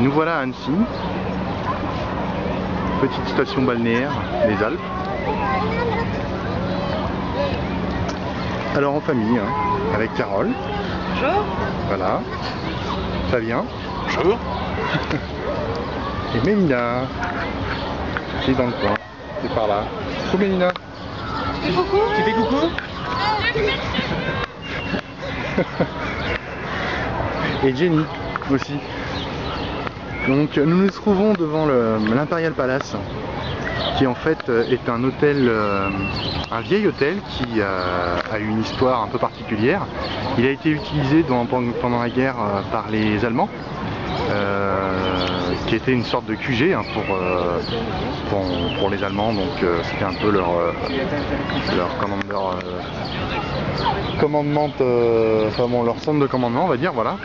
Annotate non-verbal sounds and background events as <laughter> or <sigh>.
Nous voilà à Annecy, petite station balnéaire des Alpes. Alors en famille, hein, avec Carole, Bonjour. voilà, Fabien Bonjour. <laughs> et Mélina, qui est dans le coin, qui est par là. Coucou Mélina Tu fais coucou Tu fais coucou et Jenny aussi. Donc nous nous trouvons devant l'Imperial Palace qui en fait euh, est un hôtel, euh, un vieil hôtel qui euh, a une histoire un peu particulière. Il a été utilisé pendant la guerre euh, par les Allemands, qui était une sorte de QG hein, pour, pour, les Allemands, donc c'était un peu leur, leur commandement, enfin bon, leur centre de commandement, on va dire, voilà.